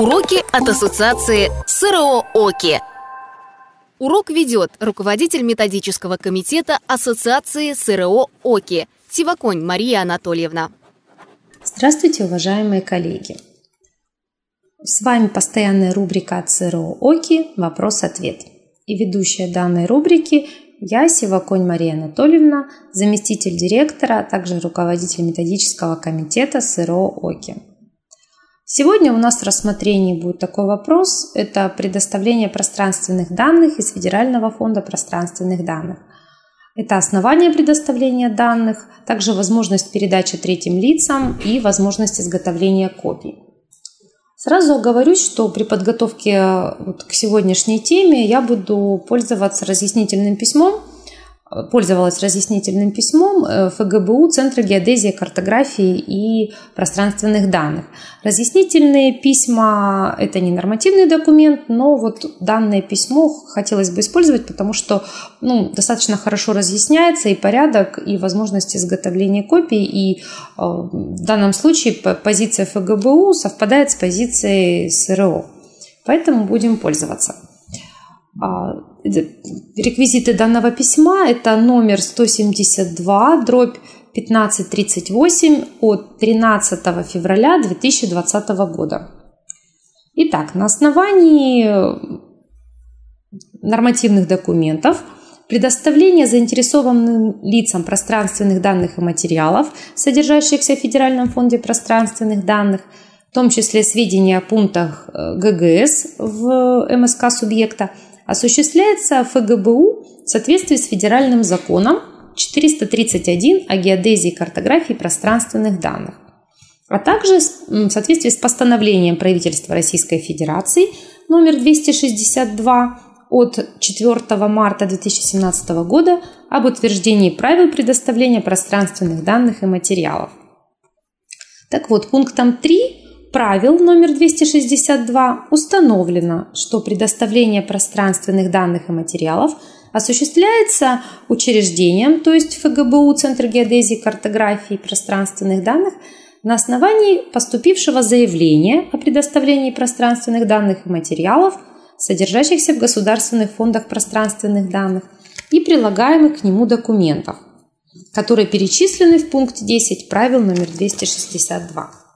Уроки от Ассоциации СРО ОКИ. Урок ведет руководитель методического комитета Ассоциации СРО ОКИ Сиваконь Мария Анатольевна. Здравствуйте, уважаемые коллеги! С вами постоянная рубрика от СРО ОКИ «Вопрос-ответ». И ведущая данной рубрики я, Сиваконь Мария Анатольевна, заместитель директора, а также руководитель методического комитета СРО ОКИ. Сегодня у нас в рассмотрении будет такой вопрос. Это предоставление пространственных данных из Федерального фонда пространственных данных. Это основание предоставления данных, также возможность передачи третьим лицам и возможность изготовления копий. Сразу оговорюсь, что при подготовке вот к сегодняшней теме я буду пользоваться разъяснительным письмом – пользовалась разъяснительным письмом э, ФГБУ Центра геодезии, картографии и пространственных данных. Разъяснительные письма – это не нормативный документ, но вот данное письмо хотелось бы использовать, потому что ну, достаточно хорошо разъясняется и порядок, и возможность изготовления копий, и э, в данном случае позиция ФГБУ совпадает с позицией СРО. Поэтому будем пользоваться. Реквизиты данного письма – это номер 172, дробь 1538 от 13 февраля 2020 года. Итак, на основании нормативных документов предоставление заинтересованным лицам пространственных данных и материалов, содержащихся в Федеральном фонде пространственных данных, в том числе сведения о пунктах э, ГГС в МСК субъекта – осуществляется ФГБУ в соответствии с федеральным законом 431 о геодезии и картографии пространственных данных, а также в соответствии с постановлением правительства Российской Федерации номер 262 от 4 марта 2017 года об утверждении правил предоставления пространственных данных и материалов. Так вот, пунктом 3 правил номер 262 установлено, что предоставление пространственных данных и материалов осуществляется учреждением, то есть ФГБУ, Центр геодезии, картографии пространственных данных, на основании поступившего заявления о предоставлении пространственных данных и материалов, содержащихся в государственных фондах пространственных данных и прилагаемых к нему документов, которые перечислены в пункте 10 правил номер 262.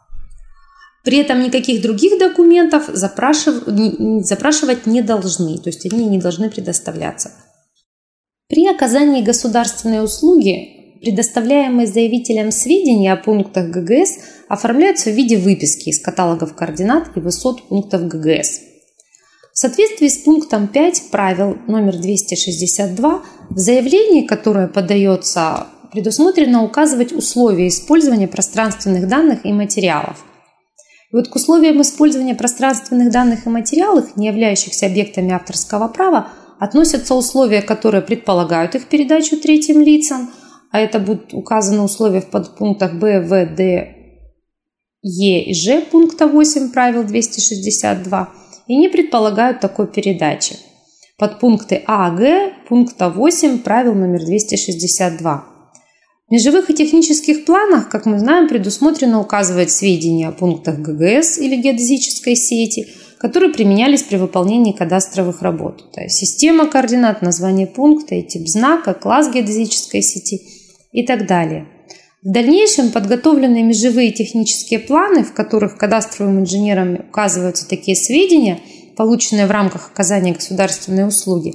При этом никаких других документов запрашивать не должны, то есть они не должны предоставляться. При оказании государственной услуги предоставляемые заявителям сведения о пунктах ГГС оформляются в виде выписки из каталогов координат и высот пунктов ГГС. В соответствии с пунктом 5 правил номер 262 в заявлении, которое подается, предусмотрено указывать условия использования пространственных данных и материалов – и вот к условиям использования пространственных данных и материалов, не являющихся объектами авторского права, относятся условия, которые предполагают их передачу третьим лицам, а это будут указаны условия в подпунктах Б, В, Д, Е и Ж пункта 8 правил 262 и не предполагают такой передачи. Подпункты А, Г пункта 8 правил номер 262. Межевых и технических планах, как мы знаем, предусмотрено указывать сведения о пунктах ГГС или геодезической сети, которые применялись при выполнении кадастровых работ. То есть система координат, название пункта и тип знака, класс геодезической сети и так далее. В дальнейшем подготовленные межевые технические планы, в которых кадастровым инженерам указываются такие сведения, полученные в рамках оказания государственной услуги,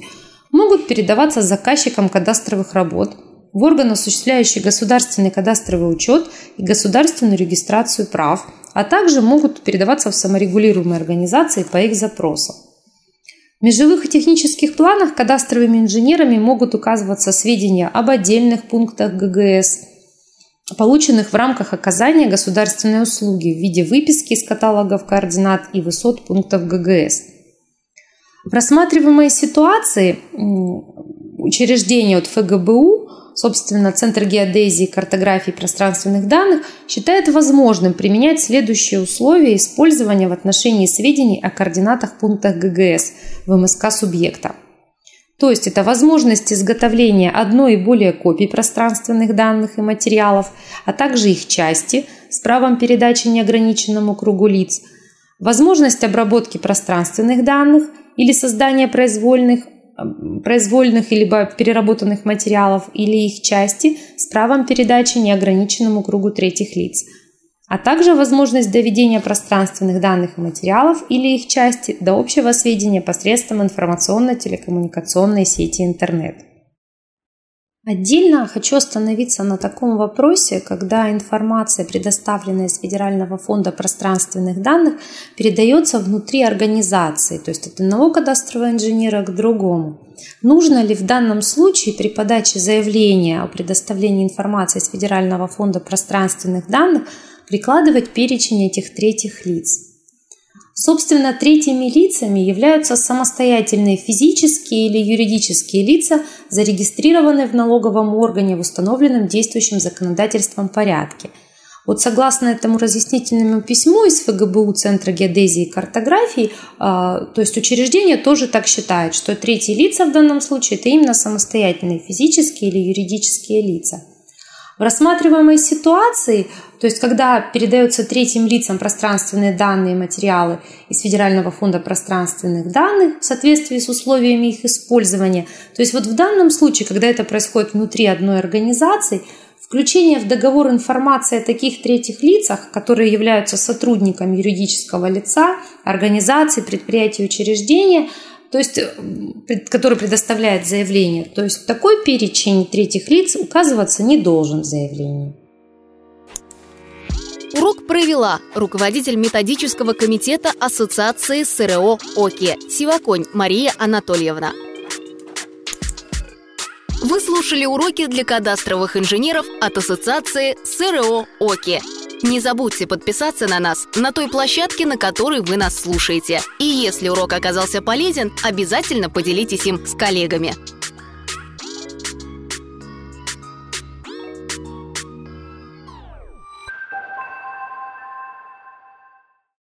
могут передаваться заказчикам кадастровых работ – в орган, осуществляющий государственный кадастровый учет и государственную регистрацию прав, а также могут передаваться в саморегулируемые организации по их запросам. В межевых и технических планах кадастровыми инженерами могут указываться сведения об отдельных пунктах ГГС, полученных в рамках оказания государственной услуги в виде выписки из каталогов координат и высот пунктов ГГС. В рассматриваемой ситуации учреждения от ФГБУ Собственно, Центр геодезии и картографии пространственных данных считает возможным применять следующие условия использования в отношении сведений о координатах пунктах ГГС в МСК субъекта. То есть это возможность изготовления одной и более копий пространственных данных и материалов, а также их части с правом передачи неограниченному кругу лиц, возможность обработки пространственных данных или создания произвольных произвольных либо переработанных материалов или их части с правом передачи неограниченному кругу третьих лиц, а также возможность доведения пространственных данных и материалов или их части до общего сведения посредством информационно-телекоммуникационной сети интернет. Отдельно хочу остановиться на таком вопросе, когда информация, предоставленная из Федерального фонда пространственных данных, передается внутри организации, то есть от одного кадастрового инженера к другому. Нужно ли в данном случае при подаче заявления о предоставлении информации из Федерального фонда пространственных данных прикладывать перечень этих третьих лиц? Собственно, третьими лицами являются самостоятельные физические или юридические лица, зарегистрированные в налоговом органе в установленном действующим законодательством порядке. Вот согласно этому разъяснительному письму из ФГБУ Центра геодезии и картографии, а, то есть учреждение тоже так считает, что третьи лица в данном случае это именно самостоятельные физические или юридические лица. В рассматриваемой ситуации, то есть когда передаются третьим лицам пространственные данные и материалы из Федерального фонда пространственных данных в соответствии с условиями их использования, то есть вот в данном случае, когда это происходит внутри одной организации, включение в договор информации о таких третьих лицах, которые являются сотрудниками юридического лица, организации, предприятий, учреждения – то есть, э, который предоставляет заявление. То есть такой перечень третьих лиц указываться не должен в заявлении. Урок провела руководитель методического комитета Ассоциации СРО ОКИ Сиваконь Мария Анатольевна. Вы слушали уроки для кадастровых инженеров от Ассоциации СРО ОКИ. Не забудьте подписаться на нас на той площадке, на которой вы нас слушаете. И если урок оказался полезен, обязательно поделитесь им с коллегами.